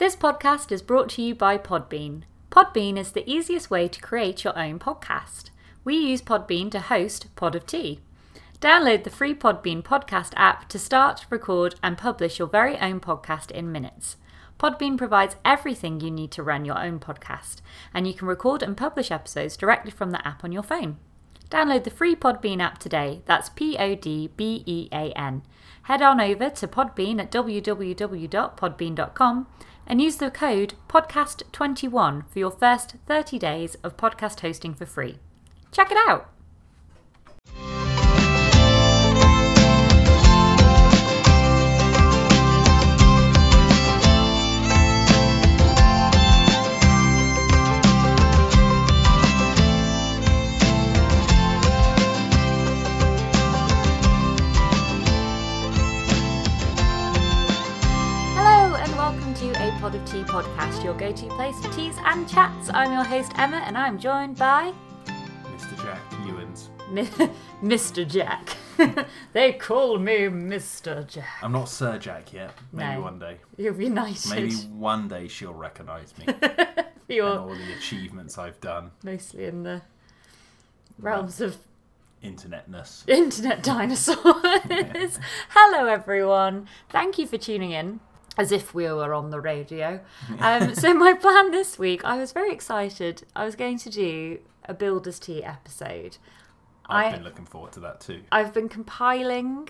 This podcast is brought to you by Podbean. Podbean is the easiest way to create your own podcast. We use Podbean to host Pod of Tea. Download the free Podbean podcast app to start, record, and publish your very own podcast in minutes. Podbean provides everything you need to run your own podcast, and you can record and publish episodes directly from the app on your phone. Download the free Podbean app today. That's P O D B E A N. Head on over to Podbean at www.podbean.com and use the code podcast21 for your first 30 days of podcast hosting for free. Check it out. Podcast, your go to place for teas and chats. I'm your host Emma and I'm joined by Mr. Jack Ewins. Mi- Mr. Jack. they call me Mr. Jack. I'm not Sir Jack yet. Maybe No. one day. You'll be nice. Maybe one day she'll recognise me and You're all the achievements I've done. mostly in the realms of Internetness. internet dinosaurs. Hello, everyone. Thank you for tuning in. As if we were on the radio. Um, so, my plan this week, I was very excited. I was going to do a Builder's Tea episode. I've I- been looking forward to that too. I've been compiling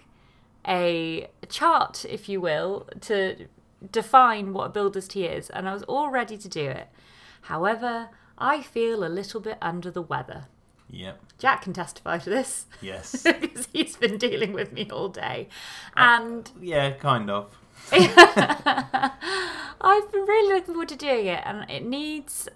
a chart, if you will, to define what a builder's tea is, and I was all ready to do it. However, I feel a little bit under the weather. Yep. Jack can testify to this Yes. because he's been dealing with me all day. And yeah, kind of. I've been really looking forward to doing it, and it needs.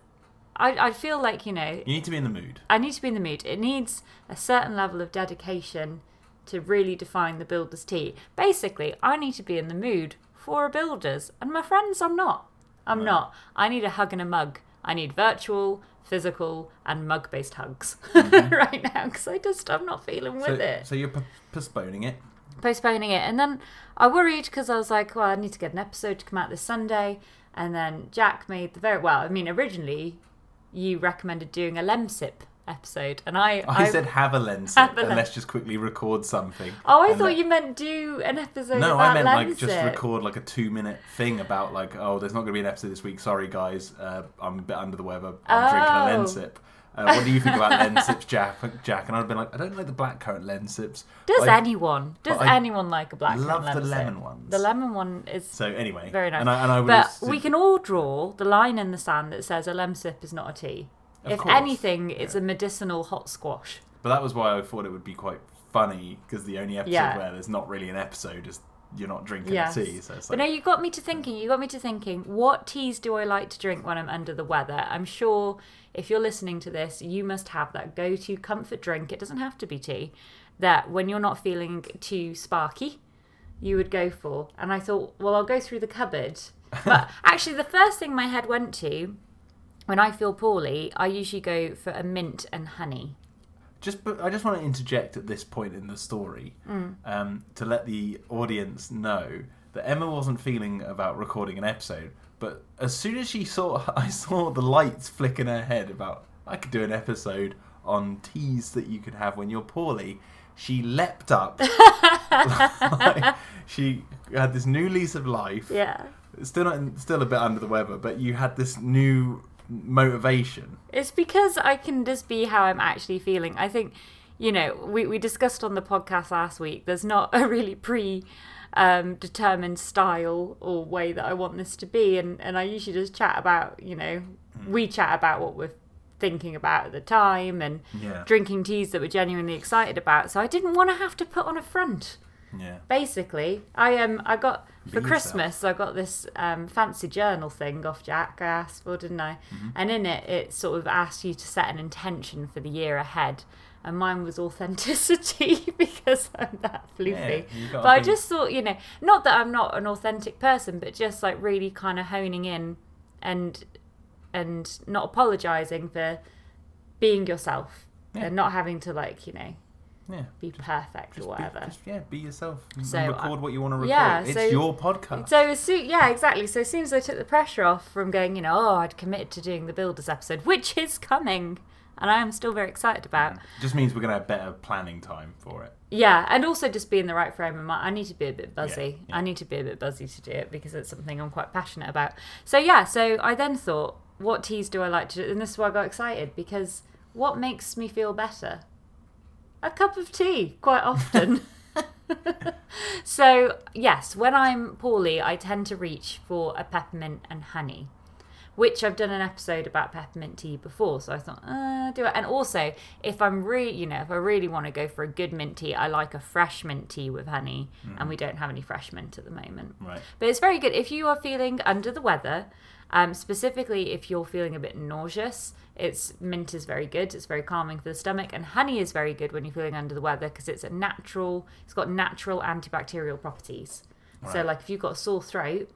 I, I feel like, you know, You need to be in the mood. I need to be in the mood. It needs a certain level of dedication to really define the builder's tea. Basically, I need to be in the mood for a builder's, and my friends, I'm not. I'm Right. not. I need a hug and a mug. I need virtual, physical, and mug based hugs mm-hmm. right now because I just, I'm not feeling with So, it. so you're p- postponing it. Postponing it. And then I worried because I was like, well, I need to get an episode to come out this Sunday. And then Jack made the very, well, I mean, originally you recommended doing a Lemsip episode, and I, I, said have a lens Have a and lens. let's just quickly record something. Oh, I thought let- you meant do an episode No, I meant like just record like a two minute thing about like, oh, there's not going to be an episode this week. Sorry, guys. Uh, I'm a bit under the weather. I'm Oh. drinking a Lemsip. Uh, what do you think about Lemsips, Jack? Jack and I've been like, I don't like the blackcurrant Lemsips. Does I- anyone? Does I anyone like a black love the Lemsip? lemon ones. The lemon one is So anyway, very nice. And I, and I but we can all draw the line in the sand that says a Lemsip is not a tea. If course, anything, it's a medicinal hot squash. But that was why I thought it would be quite funny because the only episode Yeah. where there's not really an episode is you're not drinking Yes. tea. So it's But like, no, you got me to thinking. You got me to thinking. What teas do I like to drink when I'm under the weather? I'm sure if you're listening to this, you must have that go-to comfort drink. It doesn't have to be tea. That when you're not feeling too sparky, you would go for. And I thought, well, I'll go through the cupboard. But actually, the first thing my head went to when I feel poorly, I usually go for a mint and honey. Just I just want to interject at this point in the story Mm. um, to let the audience know that Emma wasn't feeling about recording an episode, but as soon as she saw I saw the lights flick in her head about I could do an episode on teas that you could have when you're poorly. She leapt up. like, she had this new lease of life. Yeah. Still not, still a bit under the weather, but you had this new motivation. It's because I can just be how I'm actually feeling. I think, you know, we, we discussed on the podcast last week, there's not a really pre um, determined style or way that I want this to be. And, and I usually just chat about, you know, we chat about what we're thinking about at the time and Yeah. drinking teas that we're genuinely excited about. So I didn't want to have to put on a front Yeah. basically i um i got for Be christmas i got this um fancy journal thing off jack i asked for didn't i Mm-hmm. and in it it sort of asked you to set an intention for the year ahead and mine was authenticity because i'm that floofy Yeah, but i just thought you know not that i'm not an authentic person but just like really kind of honing in and and not apologizing for being yourself Yeah. and not having to like you know Yeah. be perfect or be- whatever. just, yeah, be yourself. and So, uh, record what you want to record. yeah, it's so- your podcast. So soon, yeah, exactly. So as soon as I took the pressure off from going, you know, oh, I'd committed to doing the Builders episode, which is coming, and I am still very excited about. Just means we're gonna have better planning time for it. Yeah, and also just be in the right frame of mind. I need to be a bit buzzy. Yeah, yeah. I need to be a bit buzzy to do it because it's something I'm quite passionate about. So yeah, so I then thought, what teas do I like to do? And this is why I got excited because what makes me feel better? A cup of tea, quite often. so yes, when I'm poorly, I tend to reach for a peppermint and honey which I've done an episode about peppermint tea before. So I thought, uh, do it. And also, if I'm really, you know, if I really want to go for a good mint tea, I like a fresh mint tea with honey, and we don't have any fresh mint at the moment. Right. But it's very good if you are feeling under the weather, um, specifically if you're feeling a bit nauseous. It's mint is very good. It's very calming for the stomach, and honey is very good when you're feeling under the weather because it's a natural. It's got natural antibacterial properties. So, like if you've got a sore throat,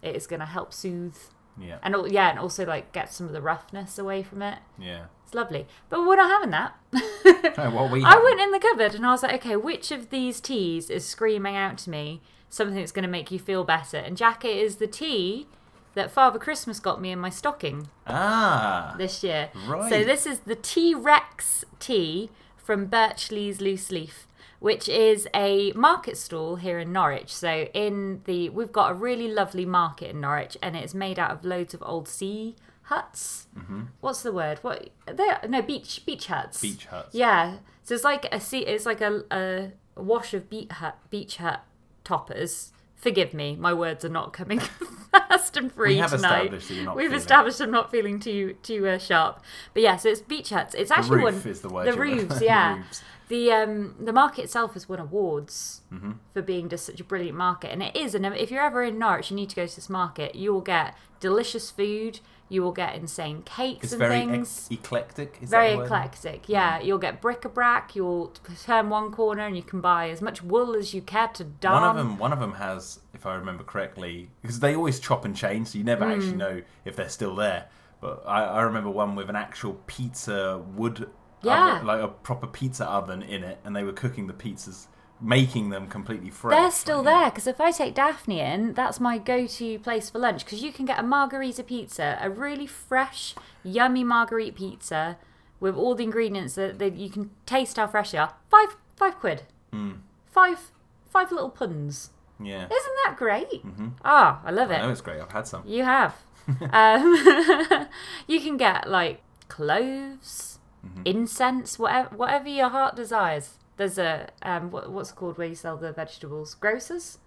it is going to help soothe Yeah. and yeah, and also like get some of the roughness away from it. Yeah. It's lovely. But we're not having that. Oh, well, we I haven't. went in the cupboard and I was like, okay, which of these teas is screaming out to me something that's going to make you feel better? And Jacket is the tea that Father Christmas got me in my stocking Ah. this year. Right. So this is the T Rex tea from Birchley's Loose Leaf, which is a market stall here in Norwich. So in the we've got a really lovely market in Norwich, and it's made out of loads of old sea huts. Mm-hmm. What's the word? What they no beach beach huts. Beach huts. Yeah. So it's like a sea. It's like a a, a wash of beach hut beach hut toppers. Forgive me, my words are not coming fast and free We have tonight. established that you're not We've feeling- established I'm not feeling too too uh, sharp. But yeah, so it's beach huts. It's The actually roof won is the word. the roofs. the Yeah, roofs. the um the market itself has won awards Mm-hmm. for being just such a brilliant market, and it is. And if you're ever in Norwich, you need to go to this market. You will get delicious food. You will get insane cakes It's and very things. ex- eclectic. Is very that the word? eclectic, yeah. You'll get bric-a-brac. You'll turn one corner and you can buy as much wool as you care to darn. One of them, one of them has, if I remember correctly, because they always chop and change, so you never Hmm. actually know if they're still there. But I, I remember one with an actual pizza wood, Yeah. oven, like a proper pizza oven in it, and they were cooking the pizzas, making them completely fresh. They're still like, there because if I take Daphne in, that's my go-to place for lunch because you can get a margarita pizza, a really fresh, yummy margarita pizza with all the ingredients that, that you can taste how fresh they are. Five five quid. Mm. Five five little puns. Yeah. Isn't that great? Ah, I love I know it. it's great. I've had some. You have. um, you can get like cloves, Mm-hmm. incense, whatever whatever your heart desires. There's a um, what, what's it called where you sell the vegetables? Grocers.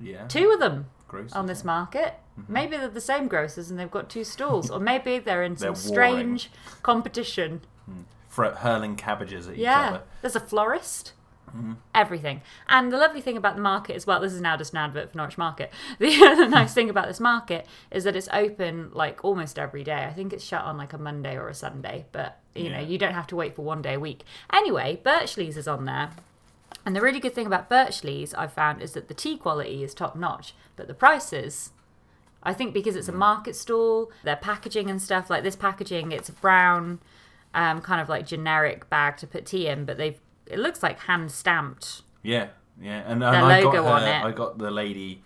Yeah. Two of them Gross. on this market. Mm-hmm. Maybe they're the same grocers and they've got two stalls, or maybe they're in some They're strange competition. Mm. For hurling cabbages at each Yeah, other. there's a florist. Mm-hmm. Everything. And the lovely thing about the market as well, this is now just an advert for Norwich Market. The other nice thing about this market is that it's open like almost every day. I think it's shut on like a Monday or a Sunday, but you know, you don't have to wait for one day a week. Anyway, Birchley's is on there. And the really good thing about Birchley's I've found is that the tea quality is top notch, but the prices I think because it's a market stall, their packaging and stuff like this packaging, it's a brown, um, kind of like generic bag to put tea in, but they've it looks like hand stamped. Yeah, yeah, and, and I logo got on her, it. I got the lady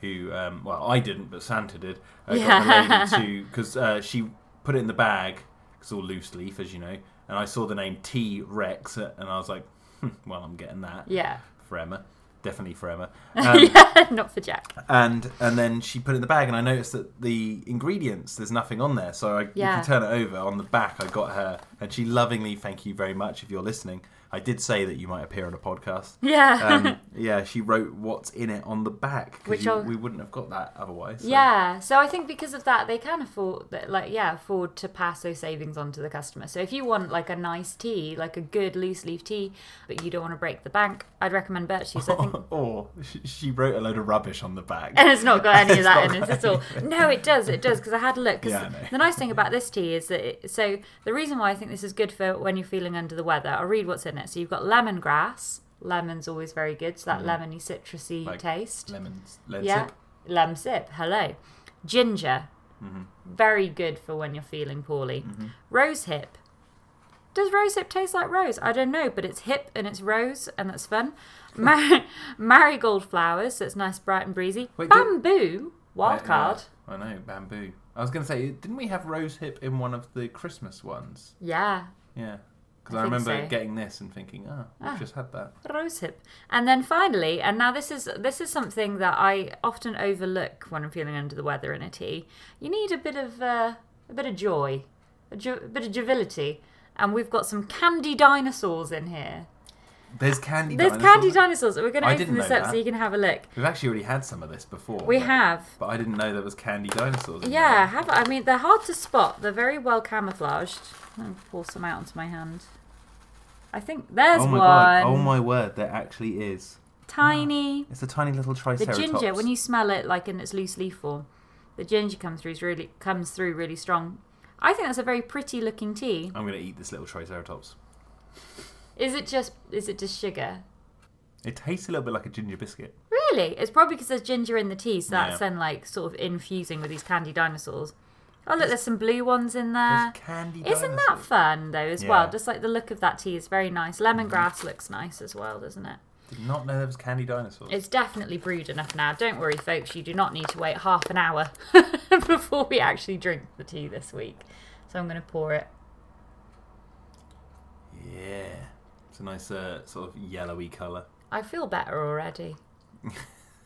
who, um, well, I didn't, but Santa did. I Yeah. got the lady to because uh, she put it in the bag. It's all loose leaf, as you know, and I saw the name T Rex, and I was like, hmm, well, I'm getting that Yeah, for Emma, definitely for Emma. Um, yeah, not for Jack. and and then she put it in the bag, and I noticed that the ingredients there's nothing on there, so I, you can turn it over. On the back, I got her, and she lovingly, thank you very much if you're listening. I did say that you might appear on a podcast. Yeah, um, yeah, she wrote what's in it on the back Which because we wouldn't have got that otherwise. so- yeah. So I think because of that, they can afford that, like, yeah, afford to pass those savings on to the customer. So if you want like a nice tea, like a good loose leaf tea, but you don't want to break the bank, I'd recommend Birchley's. I think or she- she wrote a load of rubbish on the back. and it's not got any of that in it at all. No, it does. It does because I had a look. Yeah, the nice thing about this tea is that it, so the reason why I think this is good for when you're feeling under the weather. I'll read what's in it. So you've got lemongrass. Lemon's always very good. So that lemony, citrusy Mm. Like taste. Lemons, lemon yeah, sip. lem sip. Hello, ginger. Mm-hmm. Very good for when you're feeling poorly. Rose hip. Does rosehip taste like rose? I don't know, but it's hip and it's rose and that's fun. Mar- marigold flowers, so it's nice, bright and breezy. Wait, Bamboo, wild I- card. yeah, I know, bamboo. I was going to say, didn't we have rose hip in one of the Christmas ones? Yeah, Yeah. Because I I, remember so. getting this and thinking, oh, we've Ah. just had that. rosehip. And then finally, and now this is this is something that I often overlook when I'm feeling under the weather in a tea. You need a bit of uh, a bit of joy, a, jo- a bit of joviality, and we've got some candy dinosaurs in here. There's candy There's dinosaurs. candy dinosaurs. We're going to I open this up so you can have a look. We've actually already had some of this before. We but, have. But I didn't know there was candy dinosaurs. in Yeah, there. have I mean they're hard to spot. They're very well camouflaged. I'm gonna pour some out onto my hand. I think there's Oh my one. god! Oh my word! There actually is. Tiny. It's a tiny little triceratops. The ginger, when you smell it like in its loose leaf form, the ginger comes through is really comes through really strong. I think that's a very pretty looking tea. I'm going to eat this little triceratops. Is it just is it just sugar? It tastes a little bit like a ginger biscuit. Really? It's probably because there's ginger in the tea, so that's Yeah. then like sort of infusing with these candy dinosaurs. Oh look, there's some blue ones in there. There's candy Isn't that fun though as well? Yeah. Just like the look of that tea is very nice. Lemongrass looks nice as well, doesn't it? Did not know there was candy dinosaurs. It's definitely brewed enough now. Don't worry, folks. You do not need to wait half an hour before we actually drink the tea this week. So I'm going to pour it. Yeah. It's a nice uh, sort of yellowy colour. I feel better already.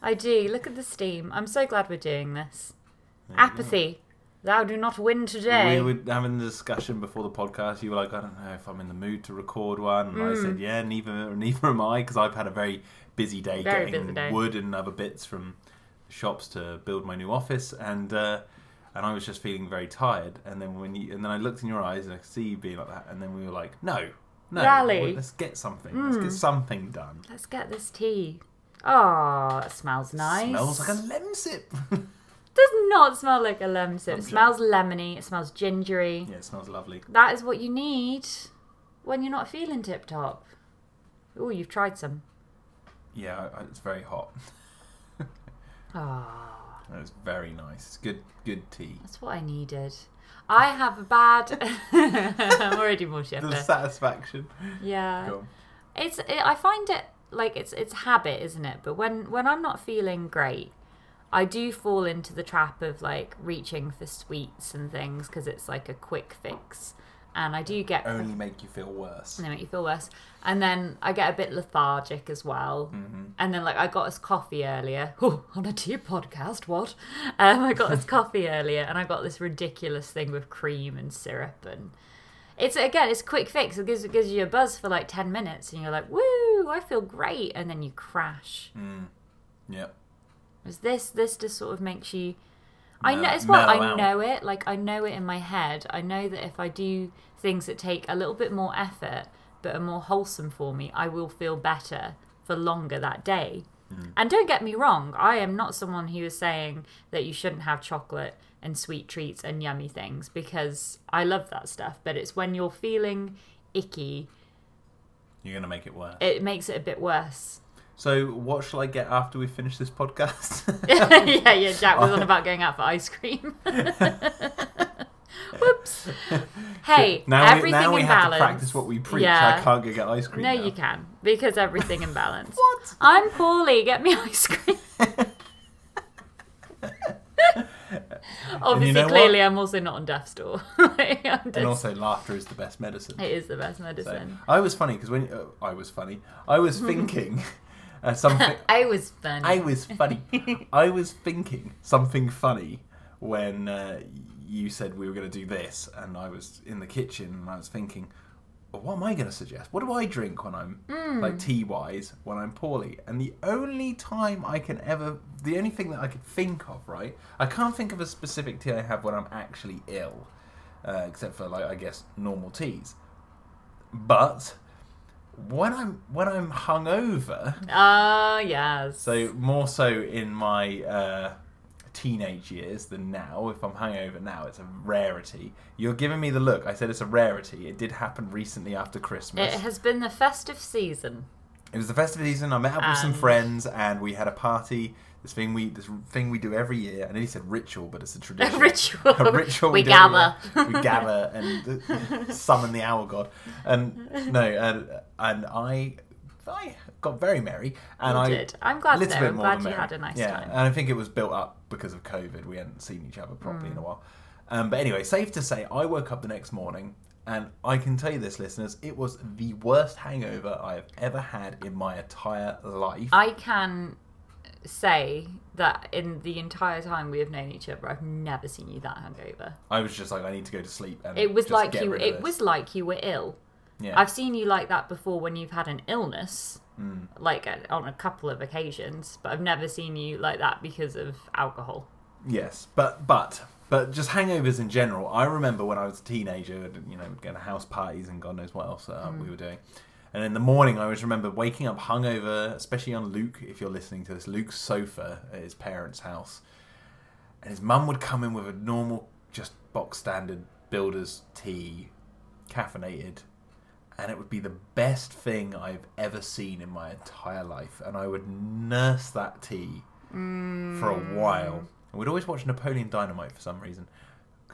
I do. Look at the steam. I'm so glad we're doing this. There. Apathy. Thou do not win today. We were having the discussion before the podcast. You were like, I don't know if I'm in the mood to record one. And I Mm. said, yeah, neither neither am I because I've had a very busy day Very getting busy day. wood and other bits from shops to build my new office, and uh, and I was just feeling very tired. And then when you and then I looked in your eyes and I could see you being like that, and then we were like, no, no, Rally. let's get something. Let's Mm. get something done. Let's get this tea. Oh, it smells nice. Smells like a lemon sip. does not smell like a lemon sip. I'm It sure. smells lemony. It smells gingery. yeah, it smells lovely. That is what you need when you're not feeling tip top. Oh, you've tried some. Yeah, I- it's very hot. Ah, It's very nice. It's good, good tea. that's what I needed. I have a bad. I'm already more The satisfaction. Yeah, Go on. it's. It, I find it like it's it's habit, isn't it? But when when I'm not feeling great, I do fall into the trap of like reaching for sweets and things because it's like a quick fix, and I do get only make you feel worse. and they make you feel worse. And then I get a bit lethargic as well. Mm-hmm. And then like I got us coffee earlier. Oh, on a tea podcast, what? Um, I got us coffee earlier, and I got this ridiculous thing with cream and syrup, and it's again it's a quick fix. It gives it gives you a buzz for like ten minutes, and you're like, woo, I feel great, and then you crash. Mm. Yep. Is this this just sort of makes you? I know it's what I out. know it. Like I know it in my head. I know that if I do things that take a little bit more effort but are more wholesome for me, I will feel better for longer that day. Mm. And don't get me wrong, I am not someone who is saying that you shouldn't have chocolate and sweet treats and yummy things because I love that stuff. But it's when you're feeling icky, You're gonna make it worse. it makes it a bit worse. So, what shall I get after we finish this podcast? yeah, yeah, Jack was on about going out for ice cream. Whoops. Hey, now we, everything now we in have balance. to practice what we preach. Yeah. I can't go get ice cream. No, now. you can because everything in balance. What? I'm poorly. Get me ice cream. Obviously, know what? clearly, I'm also not on death's door. Like, I'm And also, laughter is the best medicine. it is the best So, medicine. I was funny because when uh, I was funny, I was thinking uh, something. I was funny. I was funny. I was thinking something funny when uh, you said we were going to do this, and I was in the kitchen and I was thinking, well, what am I going to suggest? What do I drink when I'm like tea wise when I'm poorly? And the only time I can ever, the only thing that I could think of, right? I can't think of a specific tea I have when I'm actually ill, uh, except for like I guess normal teas. But when I'm when I'm hungover. Ah, yes. So more so in my uh, teenage years than now. If I'm hungover now, it's a rarity. You're giving me the look. I said it's a rarity. It did happen recently after Christmas. it has been the festive season. It was the festive season. I met up with some friends and we had a party This thing we this thing we do every year. I know he said ritual, but it's a tradition. A ritual. A ritual. We every gather. We gather and uh, summon the owl god. And no, and and I I got very merry. And You I did. I'm glad little though. bit I'm more glad than you merry. had a nice yeah, time. and I think it was built up because of COVID. We hadn't seen each other properly Mm. in a while. Um, but anyway, safe to say, I woke up the next morning, and I can tell you this, listeners, it was the worst hangover I have ever had in my entire life. I can say that in the entire time we have known each other, I've never seen you that hungover. I was just like, I need to go to sleep. And It was like you. It this. was like you were ill. Yeah. I've seen you like that before when you've had an illness, Mm. like uh, on a couple of occasions, but I've never seen you like that because of alcohol. Yes, but but but just hangovers in general. I remember when I was a teenager, you know, going to house parties and God knows what else uh, Mm. we were doing. And in the morning, I always remember waking up hungover, especially on Luke. If you're listening to this, Luke's sofa at his parents' house, and his mum would come in with a normal, just box standard builder's tea, caffeinated, and it would be the best thing I've ever seen in my entire life. And I would nurse that tea for a mm. while. And we'd always watch Napoleon Dynamite for some reason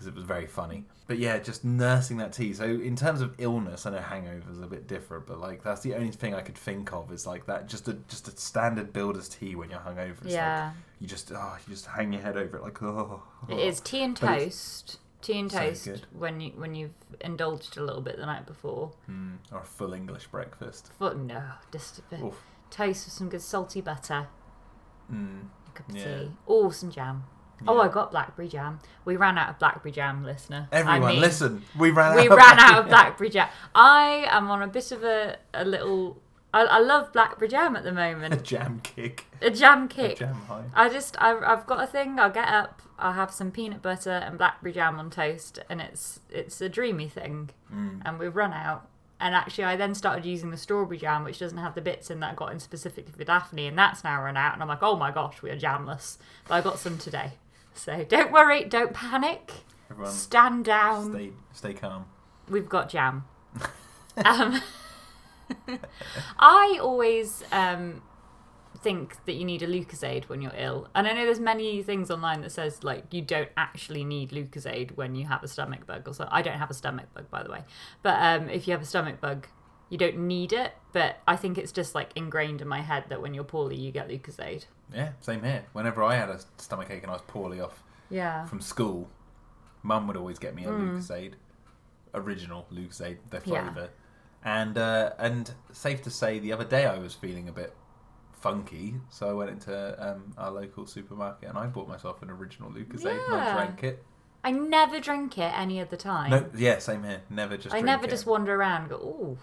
because it was very funny. But yeah, just nursing that tea. So in terms of illness, I know hangovers are a bit different, but like that's the only thing I could think of is like that just a just a standard builder's tea when you're hungover. It's yeah, like you just oh you just hang your head over it like oh. it is tea and But toast. Tea and toast good. when you when you've indulged a little bit the night before. Mm, or a full English breakfast. But no, just a bit. Oof. toast with some good salty butter, Mm, a cup of Yeah. tea, or some jam. Oh. I got blackberry jam. We ran out of blackberry jam, listener. I Everyone, mean, listen. We ran we out. of ran out of blackberry- jam. I am on a bit of a, a little. I, I love blackberry jam at the moment. a jam kick. A jam A kick. jam high. I just I've, I've got a thing. I'll get up. I'll have some peanut butter and blackberry jam on toast, and it's it's a dreamy thing. Mm. And we've run out. And actually, I then started using the strawberry jam, which doesn't have the bits in that I got in specifically for Daphne, and that's now run out. And I'm like, oh my gosh, we are jamless. But I got some today, so don't worry, don't panic. Everyone, Stand down. stay stay calm. We've got jam. um, I always um, think that you need a Lucozade when you're ill, and I know there's many things online that says like you don't actually need Lucozade when you have a stomach bug. Or so I don't have a stomach bug, by the way, but um, if you have a stomach bug, you don't need it. But I think it's just like ingrained in my head that when you're poorly, you get Lucozade. Yeah, same here. Whenever I had a stomach ache and I was poorly off Yeah. from school, Mum would always get me a Lucozade, original Lucozade, their Yeah. flavour. And uh, and safe to say, the other day I was feeling a bit funky, so I went into um, our local supermarket and I bought myself an original Lucozade and I drank it. I never drink it any other time. No, yeah, same here. Never just. I never it. just wander around and go, oh,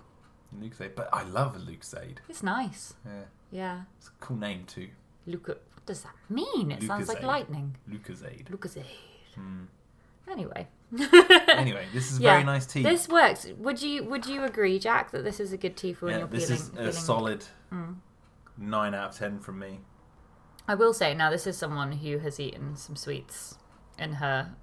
Lucozade, but I love Luke Lucozade. it's nice. Yeah, Yeah. it's a cool name too. Luca. What does that mean? It sounds like lightning. Lucozade. Lucozade. Hmm. Anyway. Anyway, this is Yeah, very nice tea. This works. Would you Would you agree, Jack, that this is a good tea for when yeah, you're this feeling? is a feeling... solid Mm. nine out of ten from me. I will say now, this is someone who has eaten some sweets in her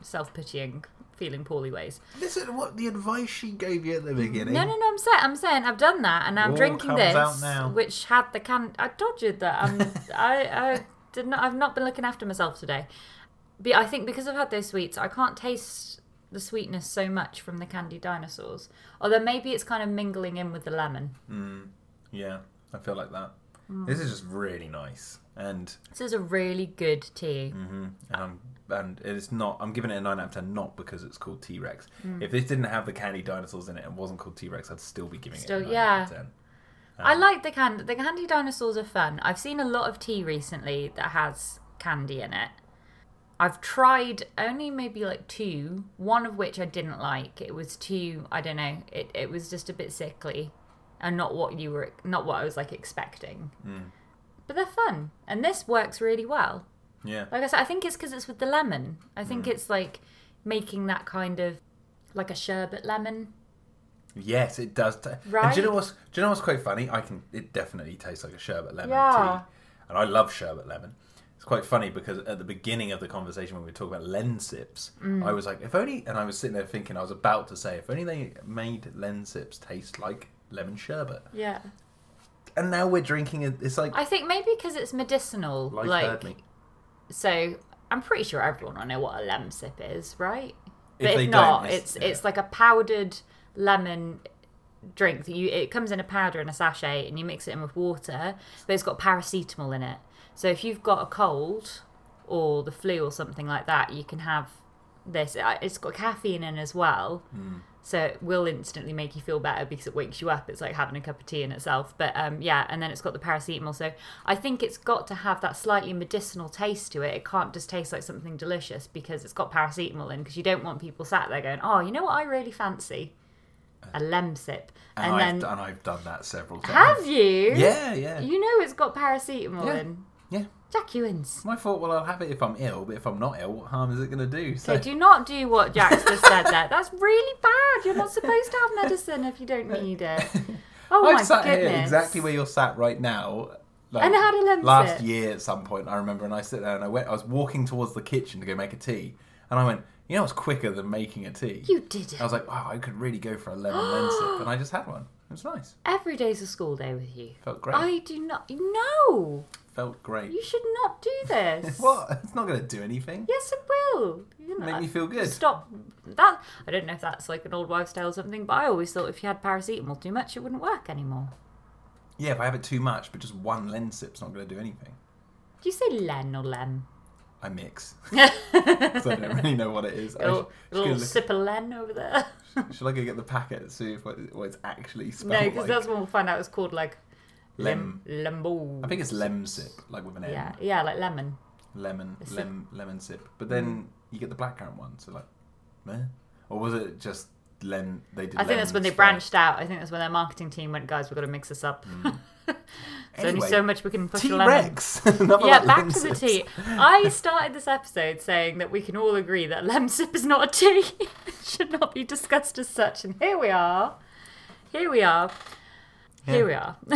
self pitying, feeling poorly ways. Listen, what the advice she gave you at the beginning. No, no, no. I'm saying, I'm saying, I've done that, and I'm All drinking comes this, out now. which had the can. I told you that. I'm, I, I did not. I've not been looking after myself today. But I think because I've had those sweets, I can't taste the sweetness so much from the candy dinosaurs. Although maybe it's kind of mingling in with the lemon. Mm, yeah, I feel like that. Mm. This is just really nice, and This is a really good tea. hmm and I'm and it's not. I'm giving it a nine out of ten, not because it's called T Rex. Mm. If this didn't have the candy dinosaurs in it and wasn't called T Rex, I'd still be giving Still- it a nine yeah. out of ten. I Um, like the candy. The candy dinosaurs are fun. I've seen a lot of tea recently that has candy in it. I've tried only maybe like two, one of which I didn't like. It was too, I don't know, it, it was just a bit sickly and not what you were, not what I was like expecting. Mm. But they're fun. And this works really well. Yeah, Like I said, I think it's because it's with the lemon. I think Mm. it's like making that kind of like a sherbet lemon. yes, it does. Right? And do you know what's? Do you know what's quite funny? I can. It definitely tastes like a sherbet lemon Yeah. tea, and I love sherbet lemon. It's quite funny because at the beginning of the conversation when we were talking about lens sips, Mm. I was like, if only, and I was sitting there thinking, I was about to say, if only they made lens sips taste like lemon sherbet. Yeah. and now we're drinking it. It's like I think maybe because it's medicinal. life like, me. so I'm pretty sure everyone will know what a lemon sip is, right? If but if they not, don't, it's it's- it's like a powdered lemon drink that you it comes in a powder in a sachet and you mix it in with water, but it's got paracetamol in it. So if you've got a cold or the flu or something like that, you can have this. It's got caffeine in as well. Hmm. So it will instantly make you feel better because it wakes you up. It's like having a cup of tea in itself. But um, yeah, and then it's got the paracetamol. So I think it's got to have that slightly medicinal taste to it. It can't just taste like something delicious because it's got paracetamol in. Because you don't want people sat there going, "Oh, you know what I really fancy? A lem sip." And, And, I've, then done, I've done that several times. have you? Yeah, yeah, You know it's got paracetamol Yeah. in. Yeah. Jack Ewins. I thought, well, I'll have it if I'm ill, but if I'm not ill, what harm is it going to do? So Okay, do not do what Jack's just said there. That's really bad. You're not supposed to have medicine if you don't need it. Oh I've my sat goodness. here exactly where you're sat right now. Like, And had a lemon last year at some point, I remember, and I sit there and I went. I was walking towards the kitchen to go make a tea, and I went, you know, it's quicker than making a tea. You did it. I was like, wow, I could really go for a lemon lemon and I just had one. It was nice. Every day's a school day with you. Felt great. I do not. No, Felt great. you should not do this. What? It's not going to do anything. Yes, it will. You know, Make me feel good. Stop that. I don't know if that's like an old wives' tale or something, but I always thought if you had paracetamol too much, it wouldn't work anymore. Yeah, if I have it too much, but just one len sip's not going to do anything. Do you say len or lem? I mix. 'Cause I don't really know what it is. I A little, should- a little sip of len over there. should I go get the packet and see if what, what it's actually spelled no, because like? that's when we'll find out it's called like Lem. lembo. I think it's lem sip, like with an M. Yeah, yeah, like lemon. Lemon, It's lem, lemon sip. But then you get the blackcurrant one, so like, meh. Or was it just lem? They did. I think that's when they lemons branched out. I think that's when their marketing team went, guys, we've got to mix this up. Mm. There's only so much we can push T a lemon. Rex. Yeah, back to the tea. I started this episode saying that we can all agree that lem sip is not a tea. it should not be discussed as such. And here we are. Here we are. Here we are.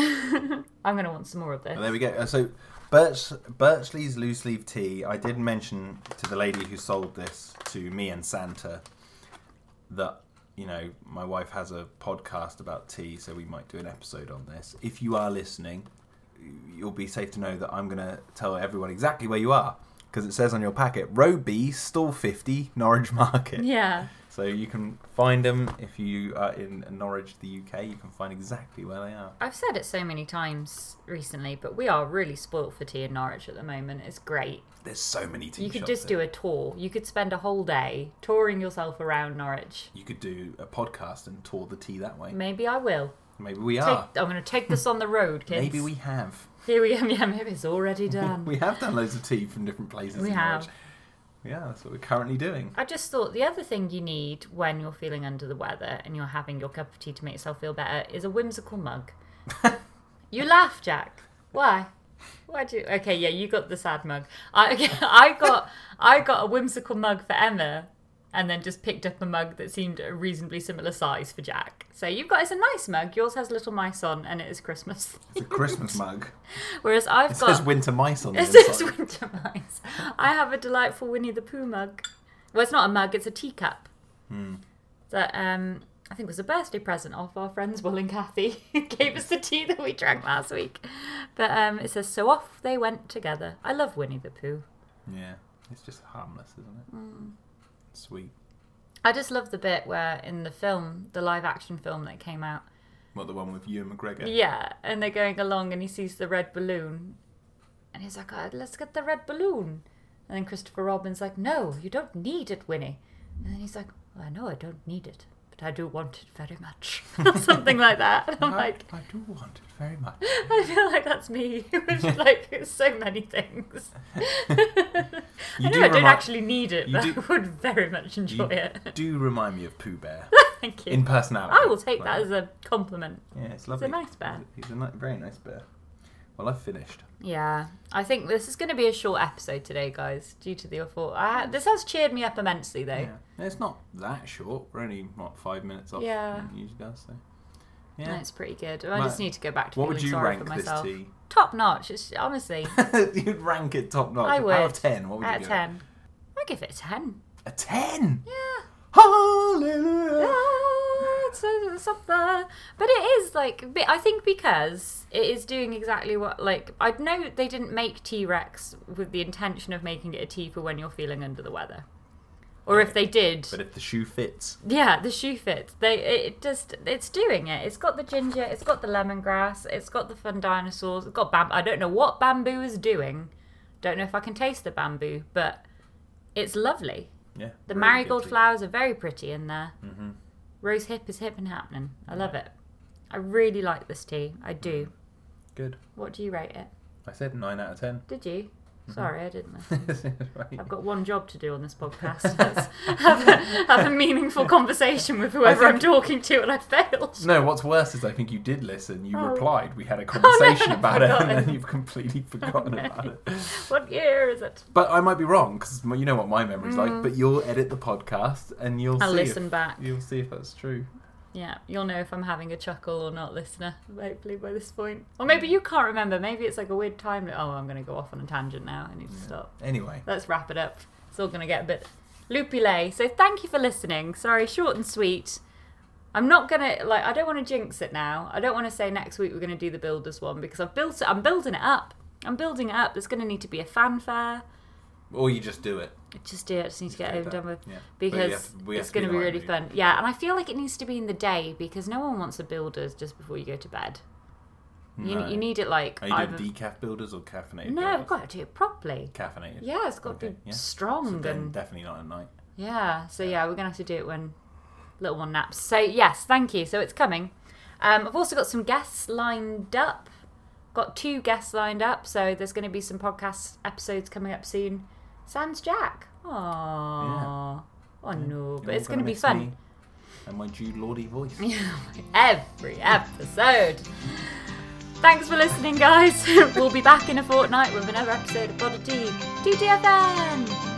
I'm going to want some more of this. Oh, there we go. Uh, So, Birch, Birchley's loose leaf tea. I did mention to the lady who sold this to me and Santa that you know my wife has a podcast about tea, so we might do an episode on this. If you are listening, you'll be safe to know that I'm going to tell everyone exactly where you are because it says on your packet, Row B, Stall 50, Norwich Market. Yeah. So you can find them if you are in Norwich, the UK. You can find exactly where they are. I've said it so many times recently, but we are really spoilt for tea in Norwich at the moment. It's great. There's so many tea You could just here. do a tour. You could spend a whole day touring yourself around Norwich. You could do a podcast and tour the tea that way. Maybe I will. Maybe we Take, are. I'm going to take this on the road, kids. Maybe we have. Here we. Yeah, maybe it's already done. We have done loads of tea from different places. We in have. Yeah, that's what we're currently doing. I just thought the other thing you need when you're feeling under the weather and you're having your cup of tea to make yourself feel better is a whimsical mug. you laugh, Jack. Why? Why do you? Okay, yeah, you got the sad mug. I okay, I got I got a whimsical mug for Emma, and then just picked up a mug that seemed a reasonably similar size for Jack. So you've got it's a nice mug. Yours has little mice on, and it is Christmas. It's a Christmas mug. Whereas I've It got says winter mice on It says winter mice. I have a delightful Winnie the Pooh mug. Well, it's not a mug; it's a teacup. Hmm. That um, I think was a birthday present of our friends Will and Kathy, who gave us the tea that we drank last week. But um, it says, "So off they went together." I love Winnie the Pooh. Yeah, it's just harmless, isn't it? Mm. Sweet. I just love the bit where in the film, the live-action film that came out, What the one with Ewan McGregor? yeah, and they're going along and he sees the red balloon, and he's like, oh, "Let's get the red balloon." And then Christopher Robin's like, "No, you don't need it, Winnie." And then he's like, well, "I know I don't need it, but I do want it very much," or something like that. And I'm I, like, I do want it very much. I feel like that's me with like so many things. You I do know I don't remi- actually need it, but do- I would very much enjoy it. do remind me of Pooh Bear Thank you. in personality. I will take Like, that as a compliment. Yeah, it's It's lovely. a nice bear. He's a ni- very nice bear. Well, I've finished. Yeah, I think this is going to be a short episode today, guys, due to the awful. I, this has cheered me up immensely, though. Yeah. It's not that short. We're only what five minutes off. Yeah. usually does. So. Yeah. it's pretty good. I Right. just need to go back to What feeling would you sorry rank for this myself. tea? Top notch. It's honestly You'd rank it top notch. I Out would. of ten, what would out you give it? ten. I give it a ten. A ten. Yeah. Hallelujah. it's, it's up there. But it is like I think because it is doing exactly what like I know they didn't make T Rex with the intention of making it a tea for when you're feeling under the weather, or if they did, But if the shoe fits, yeah, the shoe fits. They it just it's doing it. It's got the ginger, it's got the lemongrass, it's got the fun dinosaurs, it's got bamboo. I don't know what bamboo is doing. Don't know if I can taste the bamboo, but it's lovely. yeah. The marigold flowers are very pretty in there. Mhm. Rose hip is hip and happening. I love it. I really like this tea. I do. Good. What do you rate it? I said nine out of ten. Did you? Sorry, I didn't listen. right. I've got one job to do on this podcast. Have, a, have a meaningful conversation with whoever I'm talking to, and I failed. No, what's worse is I think you did listen. You Oh. replied. We had a conversation I've about it, and then you've completely forgotten about it. What year is it? But I might be wrong because you know what my memory's like. But you'll edit the podcast, and you'll Mm. I'll listen if, back. You'll see if that's true. Yeah, you'll know if I'm having a chuckle or not, listener. Hopefully by this point, or maybe you can't remember. Maybe it's like a weird time. li- Oh, I'm going to go off on a tangent now. I need to stop. Anyway, Let's wrap it up. It's all going to get a bit loopy lay. So thank you for listening. Sorry, short and sweet. I'm not gonna like. I don't want to jinx it now. I don't want to say next week we're going to do the builders one because I've built it. I'm building it up. I'm building it up. There's going to need to be a fanfare. or you just do it. Just do it. Just need to get it over and done with Yeah. Because it's going to be really right fun. Yeah, and I feel like it needs to be in the day because no one wants a builders just before you go to bed. You, No. you need it like Are you either- doing decaf builders or caffeinated? no, builders? I've got to do it properly. caffeinated. Yeah, it's got to be yeah. strong So and definitely not at night. yeah. So yeah, we're gonna have to do it when little one naps. So yes, thank you. So it's coming. Um, I've also got some guests lined up. Got two guests lined up, so there's going to be some podcast episodes coming up soon. Sans Jack. Aww. Oh no, but it's going to be fun. me And my Jude Lordy voice. Every episode. Thanks for listening, guys. we'll be back in a fortnight with another episode of Pod of Tea. TTFN!